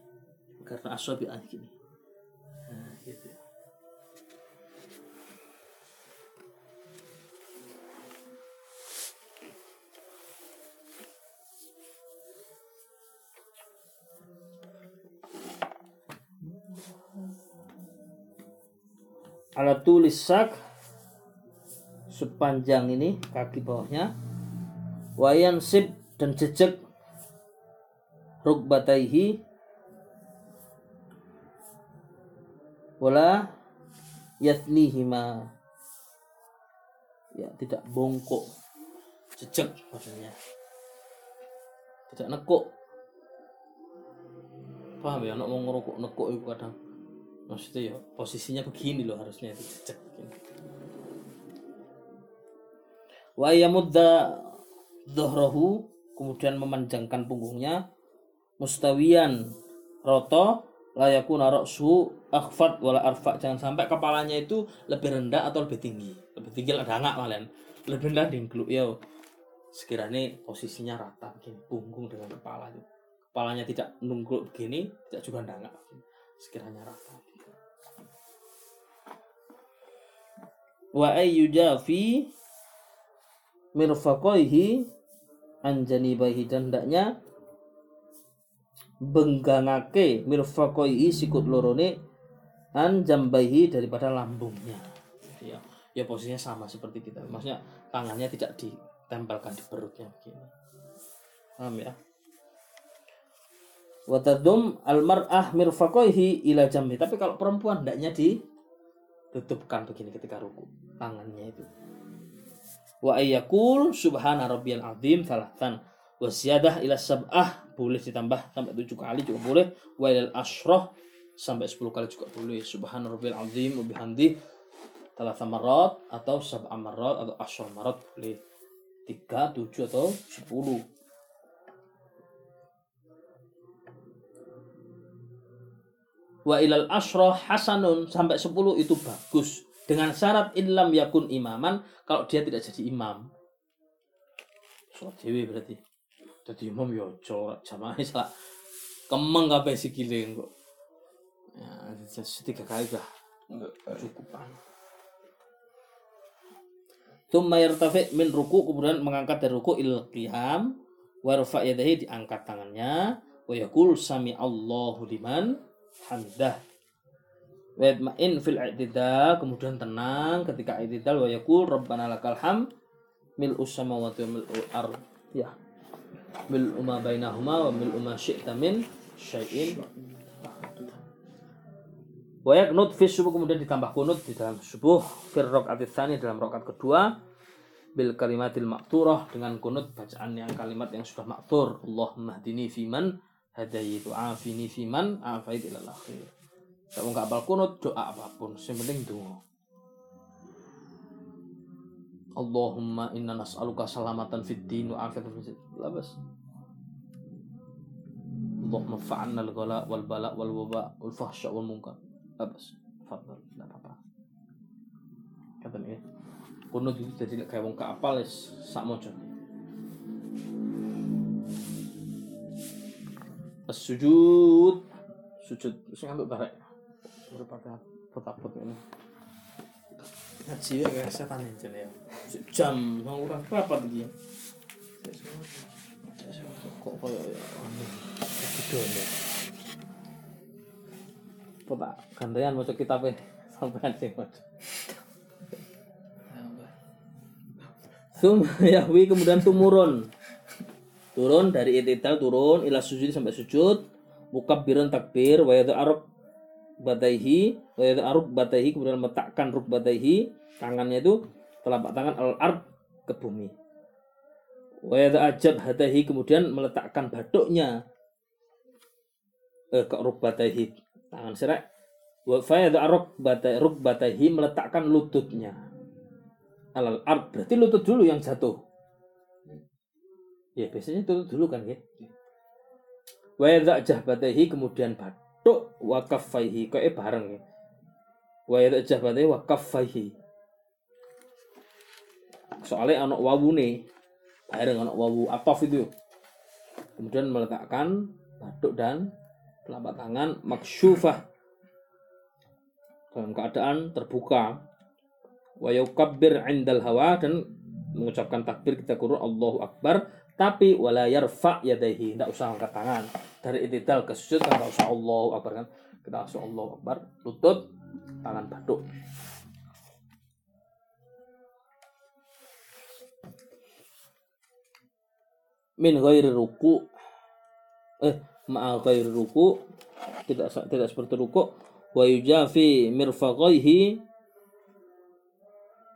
karena asobi gini nah gitu. Ala tulis sak sepanjang ini kaki bawahnya wayan sip dan jejak rukbataihi. Wala yatnihima ya tidak bongkok. Jejak maksudnya. Tidak nekuk. Paham ya? Anak mau ngerokok nekuk itu kadang. Maksudnya ya posisinya begini loh harusnya itu jejak begini. Wa yamudda dhahrahu kemudian memanjangkan punggungnya. Mustawiyan roto layaku narok su akhfat wala arfa. Jangan sampai kepalanya itu lebih rendah atau lebih tinggi. Lebih tinggi lah dangak malen. Lebih rendah dingkluk ya sekiranya posisinya rata begini punggung dengan kepala itu. Kepalanya tidak nungkluk begini tidak juga dangak sekiranya rata wa ayyujafi mirfaqaihi anjanibaihi dan hendaknya benggangake mirfaqaihi sikut lorone an jambaihi daripada lambungnya. Ya ya posisinya sama seperti kita. Maksudnya tangannya tidak ditempelkan di perutnya. Begini paham ya? Watadum almar'ah mirfaqaihi ila jambi tapi kalau perempuan hendaknya ditutupkan begini ketika ruku tangannya itu wa ayyakul subhana rabbiyal azim salatan wa siyadah ila sab'ah. Boleh ditambah sampai tujuh kali juga boleh. Wa ilal asyrah sampai 10 kali juga boleh. Subhana rabbiyal azim wa bihamdi talata marat atau sab'a marat atau asyra marat boleh. 3, 7 atau 10 wa ilal asyrah hasanun sampai 10 itu bagus dengan syarat ilam yakun imaman kalau dia tidak jadi imam. Sholat dewi berarti. Jadi imam ya ojo jamaah salah. Kemeng kabeh sikile kok ya tiga kali dah cukup Tumma yartafi min ruku kemudian mengangkat dari ruku il qiyam wa yadahi diangkat tangannya wa yaqul sami Allahu liman hamdah Wa'idma'in fil i'tidal kemudian tenang ketika i'tidal wa yaqul rabbana lakal ham mil'us samawati wa mil'ul ard. Ya. Mil'u ma bainahuma wa mil'u ma syi'ta min syai'in. Wa yaqnut fi subuh kemudian ditambah kunut di dalam subuh. Fir rakaat tsani dalam rakaat kedua. Bil kalimatil makturah dengan kunut bacaan yang kalimat yang sudah maktur Allahumma hdini fiman hadaitu afini fiman afait ilal akhir kalau nggak apal kunut doa apa pun yang penting doa Allahumma inna nas'aluka salamatan fid din wa afiyatan fid labas Allahumma fa'anna al-ghala wal bala wal waba wal fahsya wal munkar labas fadal enggak apa-apa. Kata nih kunut itu jadi kayak wong kapal es sak mojo. Sujud. Sujud. Sing ambek barek berpada petaput ini Ngaji ya kayak setan aja ya. jam mau kurang berapa tadi ya kok koyo anu budone. Apa tak gantian maca kitabe sampean sing maca. Sum [LAUGHS] Yahwi kemudian tumurun. Turun dari itidal turun ila sujud sampai sujud. Mukabbiran takbir wa arab bataihi wa arab bataihi kemudian meletakkan ruk bataihi tangannya itu telapak tangan al ard ke bumi. Wa ajab hatahi kemudian meletakkan batuknya eh, ke ruk bataihi tangan serak. Wa fa arab batai ruk bataihi meletakkan lututnya. Al ard berarti lutut dulu yang jatuh. Ya biasanya lutut dulu kan ya. Wa jahbatahi kemudian batuk wa kaffaihi kok eh bareng. Wa jahbatahi wa kaffaihi. Soalnya anak wawune bareng anak wawu atof itu. Kemudian meletakkan batuk dan telapak tangan maksyufah dalam keadaan terbuka wa yukabbir indal hawa dan mengucapkan takbir kita kurun Allahu Akbar tapi wala yarfa yadaihi tidak usah angkat tangan dari itidal ke sujud kan usah Allahu Akbar kan? Kita usah Allahu Akbar lutut tangan batuk min ghairi ruku eh ma'a ghairi ruku tidak tidak seperti ruku wa yujafi mirfaqaihi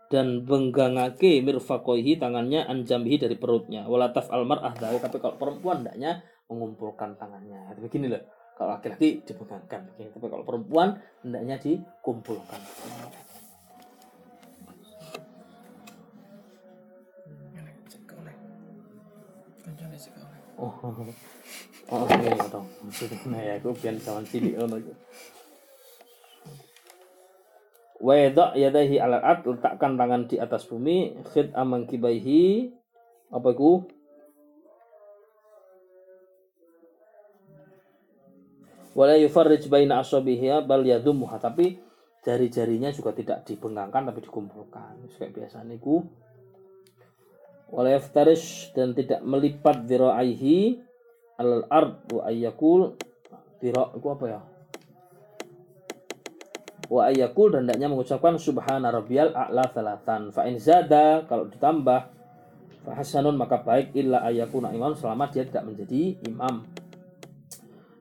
dan benggangake mirfakohi tangannya anjambihi dari perutnya. Walataf almar ah tapi kalau perempuan hendaknya mengumpulkan tangannya. Begini loh kalau laki-laki dibenggangkan tapi kalau perempuan hendaknya dikumpulkan. Oh oh iya dong maksudnya ya aku biar zaman cilik ono Weda yadahi ala at letakkan tangan di atas bumi khid amang kibaihi apa itu wala yufarrij baina asabihi bal yadumuha. Tapi jari-jarinya juga tidak dibenggangkan tapi dikumpulkan. Kayak biasa niku. Wala yaftarish dan tidak melipat dhira'aihi alal ard wa ayyakul dhira' itu apa ya? Wa ayyakul dan hendaknya mengucapkan subhana rabbiyal a'la salatan fa in zada kalau ditambah fa hasanun maka baik illa ayyakuna imam selama dia tidak menjadi imam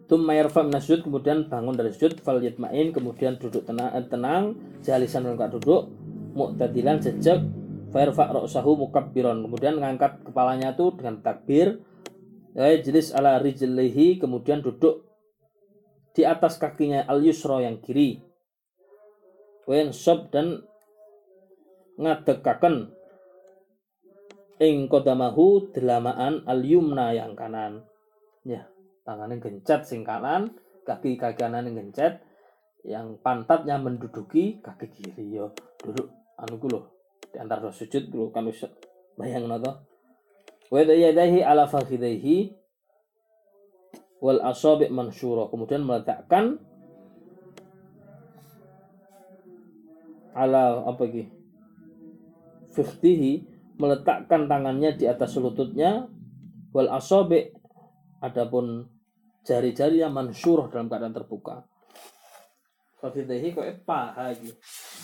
Tumma yarfa minasujud kemudian bangun dari sujud fal yatmain kemudian duduk tenang, eh, tenang jalisan dalam duduk mu'tadilan sejak fa ra'sahu mukabbiran kemudian mengangkat kepalanya itu dengan takbir ya jelis ala rijlihi kemudian duduk di atas kakinya al yusra yang kiri. Wen sob dan ngadekaken. Ing kodamahu delamaan al yumna yang kanan. Ya tangannya gencet sing kanan kaki kaki kanan yang gencet. Yang pantatnya menduduki kaki kiri yo. Duduk anu loh di antara sujud dulu bisa bayang noto wa yadahi ala fakhidaihi wal asabi mansyura. Kemudian meletakkan ala apa lagi fiktihi meletakkan tangannya di atas lututnya. Wal asobe adapun jari-jari yang mansyurah dalam keadaan terbuka. Fakhidahi kok paha lagi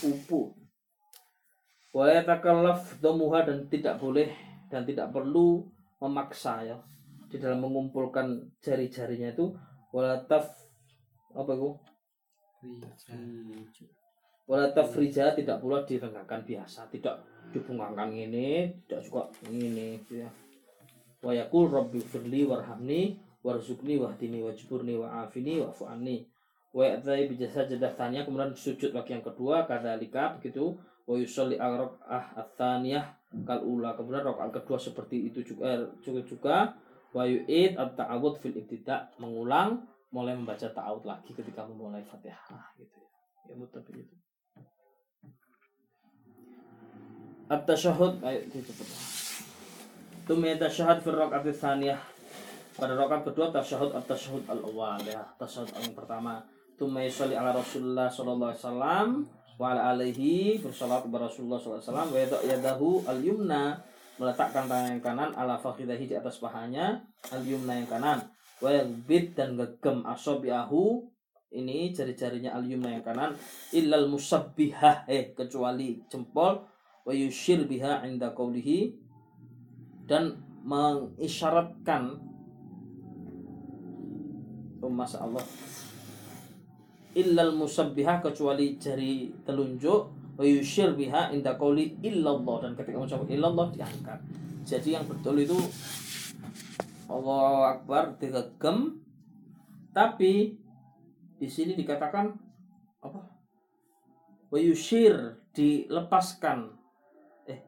upu Wala takallaf domuha dan tidak boleh dan tidak perlu memaksa ya. Di dalam mengumpulkan jari-jarinya itu wala taf apa itu? Wala tafrija tidak pula direnggakan biasa tidak dibungkangkan ini tidak juga ini gitu ya. Wa rabbi firli warhamni warzuqni wahdini wajburni wa'afini wa'fu anni wa ya'tai bijasa jadah tanya kemudian sujud lagi yang kedua kadzalika begitu wa yusalli al-rak'ah ats-tsaniyah kal ula kemudian rakaat kedua seperti itu juga eh, juga juga wa yu'id at-ta'awud fil ibtida mengulang mulai membaca ta'awud lagi ketika memulai Fatihah gitu ya. Ya mutabik itu. At-tasyahud ayo cepat. Tumma tasyahud fi rakaat tsaniyah. Pada rakaat kedua tasyahud at-tasyahud al-awwal ya, tasyahud yang pertama. Tumma yusalli ala Rasulullah sallallahu alaihi wasallam wa ala alihi kepada Rasulullah sallallahu alaihi wasallam. Wa yadahu al-yumna meletakkan tangan yang kanan ala fakhidahi di atas pahanya al yumna yang kanan. Wa yagbid dan gegem asabiahu ini jari-jarinya al yumna yang kanan illal musabbihah eh kecuali jempol wa yushir biha inda qawlihi dan mengisyaratkan oh, masa Allah. Illal musabbihah kecuali jari telunjuk wa yushir biha inda qawli illallah. Dan ketika mengucap illallah diangkat. Jadi yang betul itu Allah Akbar digegem tapi di sini dikatakan apa? Wa yushir dilepaskan. Eh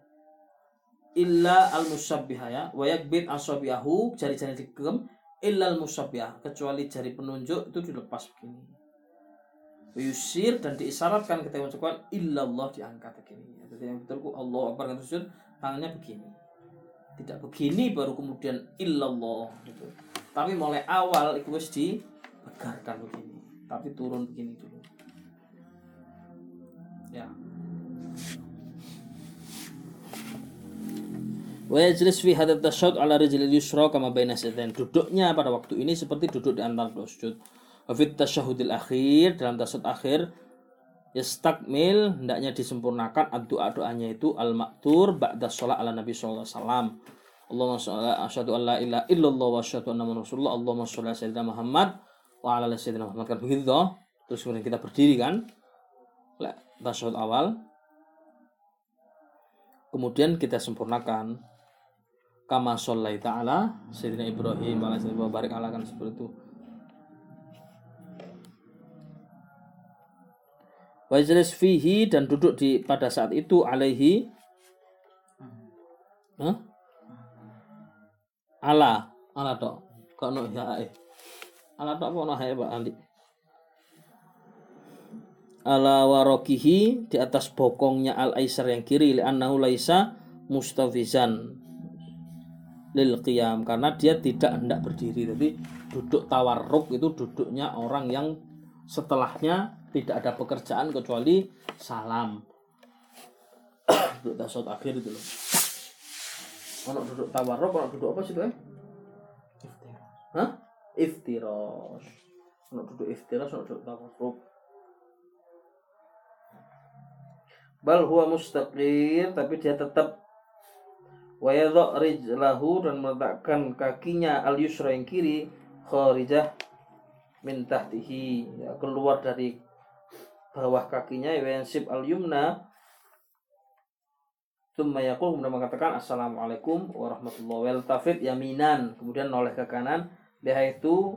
illa al musabbihah ya. Wa yakbit asabiahu jari-jari digegem illa al musabbihah kecuali jari penunjuk itu dilepas begini yusir dan diisyaratkan ketika mengucapkan illallah diangkat begini. Jadi yang betul Allah Akbar sujud tangannya begini. Tidak begini baru kemudian illallah gitu. Tapi mulai awal itu harus dibegarkan begini. Tapi turun begini dulu. Ya. Wa yajlis fi hadat tasyahud ala rijlil yusra kama baina Duduknya pada waktu ini seperti duduk di antara dua sujud. Wafit tasyahudil akhir dalam tasyahud akhir yastakmil hendaknya disempurnakan doa doanya itu al maktur ba'da sholat ala nabi sallallahu alaihi wasallam. Allahumma sholli asyhadu an la ilaha illallah wa asyhadu anna rasulullah. Allahumma sholli sayyidina Muhammad wa ala sayyidina Muhammad. Kan begitu toh? Terus kemudian kita berdiri kan? Tasyahud awal. Kemudian kita sempurnakan kama shollaita ta'ala sayyidina Ibrahim alaihi barik ala kan seperti itu. Wajlis fihi dan duduk di pada saat itu alaihi huh? ala ala tok. Kok no ya eh. Ala tok apa no hae Pak Andi? Ala warokihi di atas bokongnya al aisar yang kiri li annahu laisa mustafizan lil qiyam karena dia tidak hendak berdiri jadi duduk tawarruk itu duduknya orang yang setelahnya tidak ada pekerjaan kecuali salam duduk tasawuf akhir itu loh ono duduk tawarruk ono duduk apa sih tuh Hah? Iftiros. Ono duduk iftiros, ono duduk tawarruk. Bal huwa mustaqir, tapi dia tetap wa yadha rijlahu dan meletakkan kakinya al yusra yang kiri kharijah min tahtihi. Ya, keluar dari bawah kakinya yansib al yumna Tumma yaqul kemudian mengatakan Assalamualaikum warahmatullahi wabarakatuh. Yaminan kemudian noleh ke kanan. Itu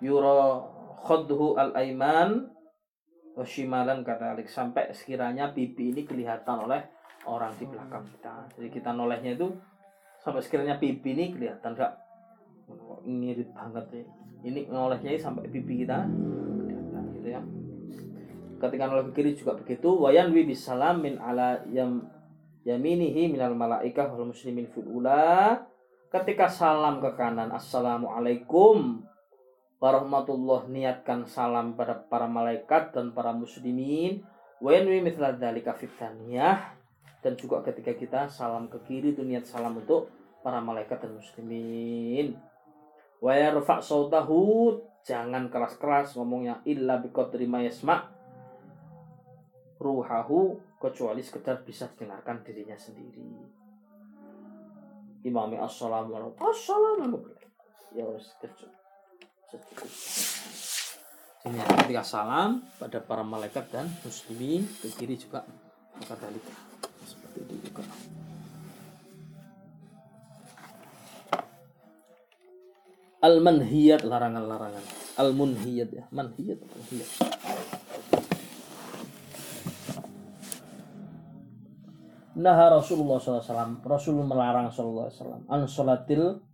yura khadhu al aiman washimalan kata Alik sampai sekiranya pipi ini kelihatan oleh orang di belakang kita. Jadi kita nolehnya itu sampai sekiranya pipi ini kelihatan enggak ngirit banget ya ini nolehnya sampai pipi kita kelihatan gitu ya. Ketika noleh ke kiri juga begitu. Wayan wi bisalam min ala yam yaminihi minal malaikah wal muslimin fil ula. Ketika salam ke kanan assalamualaikum. Warahmatullah niatkan salam pada para malaikat dan para muslimin. Wayan wi mithla dzalika dan juga ketika kita salam ke kiri itu niat salam untuk para malaikat dan muslimin. Wa yarfa sautahu jangan keras-keras ngomongnya illa biqadri ma yasma' ruhahu kecuali sekedar bisa dengarkan dirinya sendiri. Imami assalamualaikum assalamualaikum ya harus secukup Ini ketika salam pada para malaikat dan muslimin ke kiri juga maka tadi seperti itu juga. Al manhiyat larangan-larangan. Al munhiyat ya, manhiyat manhiyat. Nah Rasulullah SAW Rasul melarang Wasallam an sholatil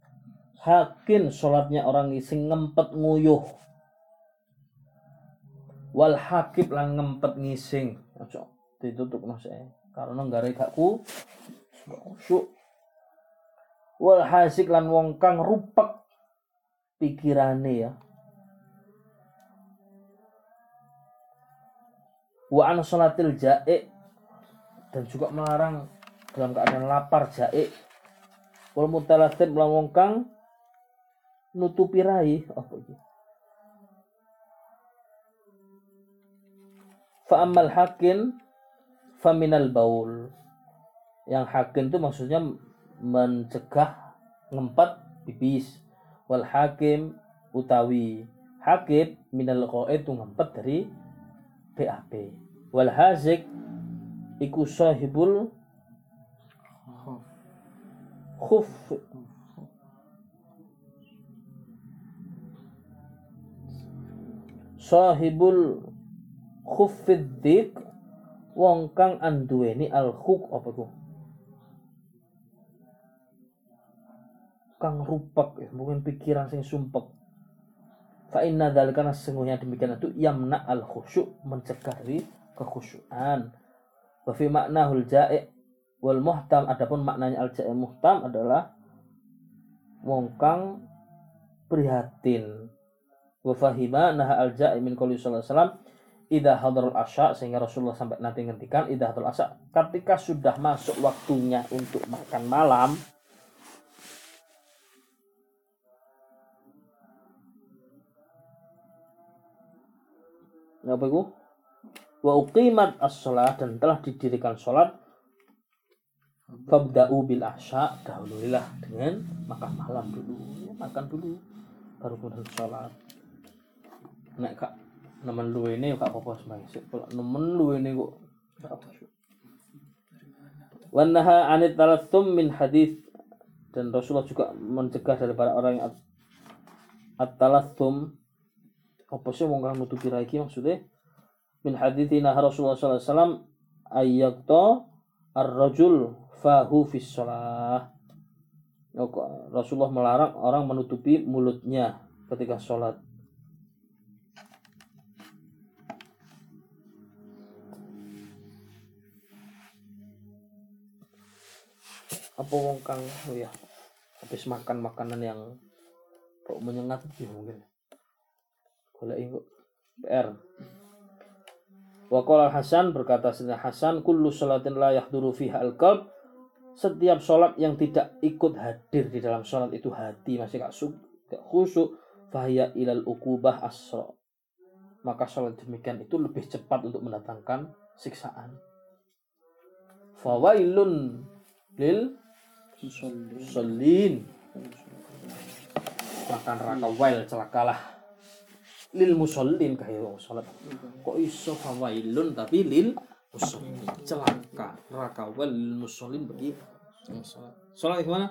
hakin sholatnya orang sing ngempet nguyuh wal hakib lan ngempet ngising ojo ditutup no saya karena nggak gak ku syuk wal hasik lan wong kang rupek pikirane ya. Wa an sholatil jae dan juga melarang dalam keadaan lapar jaik wal mutalatin lan wong kang nutupi rai apa iki fa ammal hakin faminal baul. Yang hakin itu maksudnya mencegah ngempet pipis wal hakim utawi hakim minal qaid itu ngempet dari BAB wal hazik iku sahibul khuf. Sahibul khufiddik wong kang anduweni al khuk apa ku kang rupak ya, mungkin pikiran sing sumpek. Fa inna dzalika sesungguhnya demikian itu yamna al khusyuk mencegah dari kekhusyuan wa fi maknahul ja'i wal muhtam adapun maknanya al ja'i muhtam adalah wong kang prihatin. Wa fahima naha al ja'i min qouli sallallahu alaihi wasallam idza hadarul asya sehingga Rasulullah sampai nanti ngendikan idza hadarul asya. Ketika sudah masuk waktunya untuk makan malam apa itu? Wa uqimat as-salat dan telah didirikan salat Fabda'u bil ahsya dahululah dengan makan malam dulu. Ya, makan dulu baru kemudian sholat nek kak nemen lu ini kak apa sebagai kalau nemen lu ini kok Wanaha anit talatum min hadis dan Rasulullah juga mencegah dari para orang yang at-talatum apa sih mau nggak nutupi lagi maksudnya? Min hadithina Rasulullah sallallahu alaihi wasallam ayyakta ar-rajul fahu fis shalah. Rasulullah melarang orang menutupi mulutnya ketika sholat. Apa wong kang oh ya habis makan makanan yang kok menyengat ya mungkin. Golek kok PR. Wa qala Hasan berkata Sayyidina Hasan kullu salatin la yahduru fiha al-qalb setiap sholat yang tidak ikut hadir di dalam sholat itu hati masih gak, su, gak khusyuk fahya ilal ukubah asro maka sholat demikian itu lebih cepat untuk mendatangkan siksaan fawailun lil musallin makan raka wail celakalah lil musallin kayak sholat. Kok iso fawailun tapi lil musallin celaka raka wal musallin bagi salat salat gimana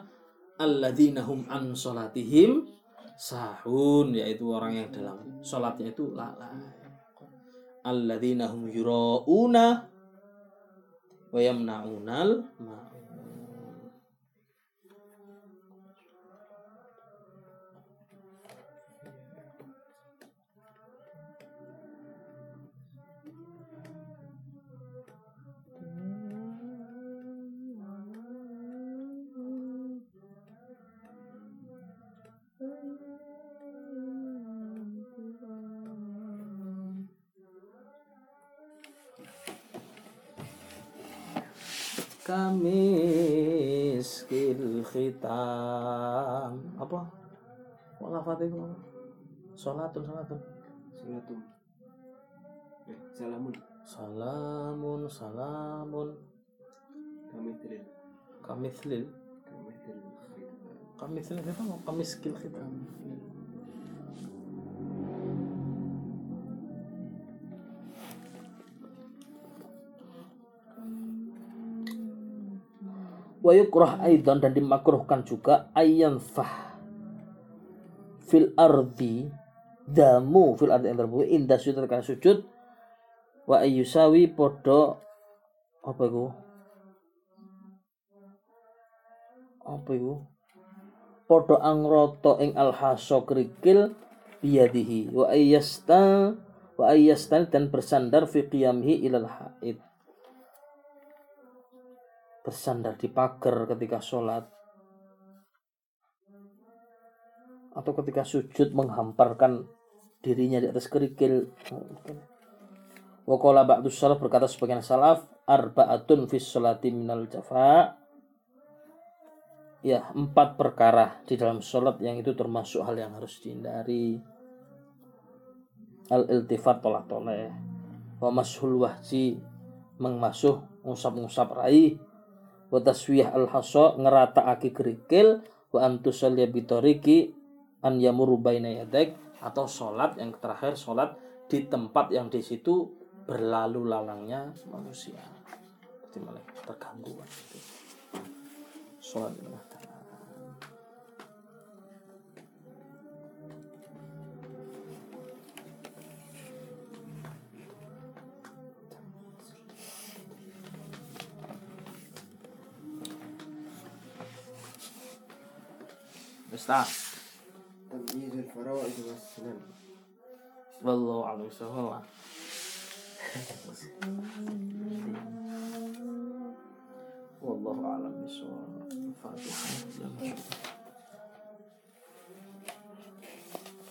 alladzina hum an salatihim sahun yaitu orang yang dalam salatnya itu lalai. Alladzina hum yurauna wa yamnaunal khitam apa kok itu apa sholatun sholatun Salatum. Eh, salamun. salamun salamun Kamithril. kamithlil Kamithril. kamithlil itu apa kamis kil wa yukrah aidan dan dimakruhkan juga ayam fah fil ardi damu fil ardi yang terbuka indah sujud terkait sujud wa ayyusawi podo apa itu? Apa itu? Podo angroto ing alhaso kerikil biyadihi wa ayyasta wa ayyastan dan bersandar fi qiyamihi ilal haid bersandar di pagar ketika sholat. Atau ketika sujud menghamparkan dirinya di atas kerikil. Wakola ba'du salaf berkata sebagian salaf arba'atun fis sholati minal jafa. Ya empat perkara di dalam sholat yang itu termasuk hal yang harus dihindari. Al iltifat tolak toleh wa mashul wahji mengmasuh ngusap-ngusap rai wa taswiyah al ngerata aki kerikil wa antusalya bitoriki an yamuru baina atau sholat yang terakhir sholat di tempat yang di situ berlalu lalangnya manusia. Terganggu kan itu sholat di tengah jalan. Ustaz, Tamyizul faraid was sunan. wallahu a'lam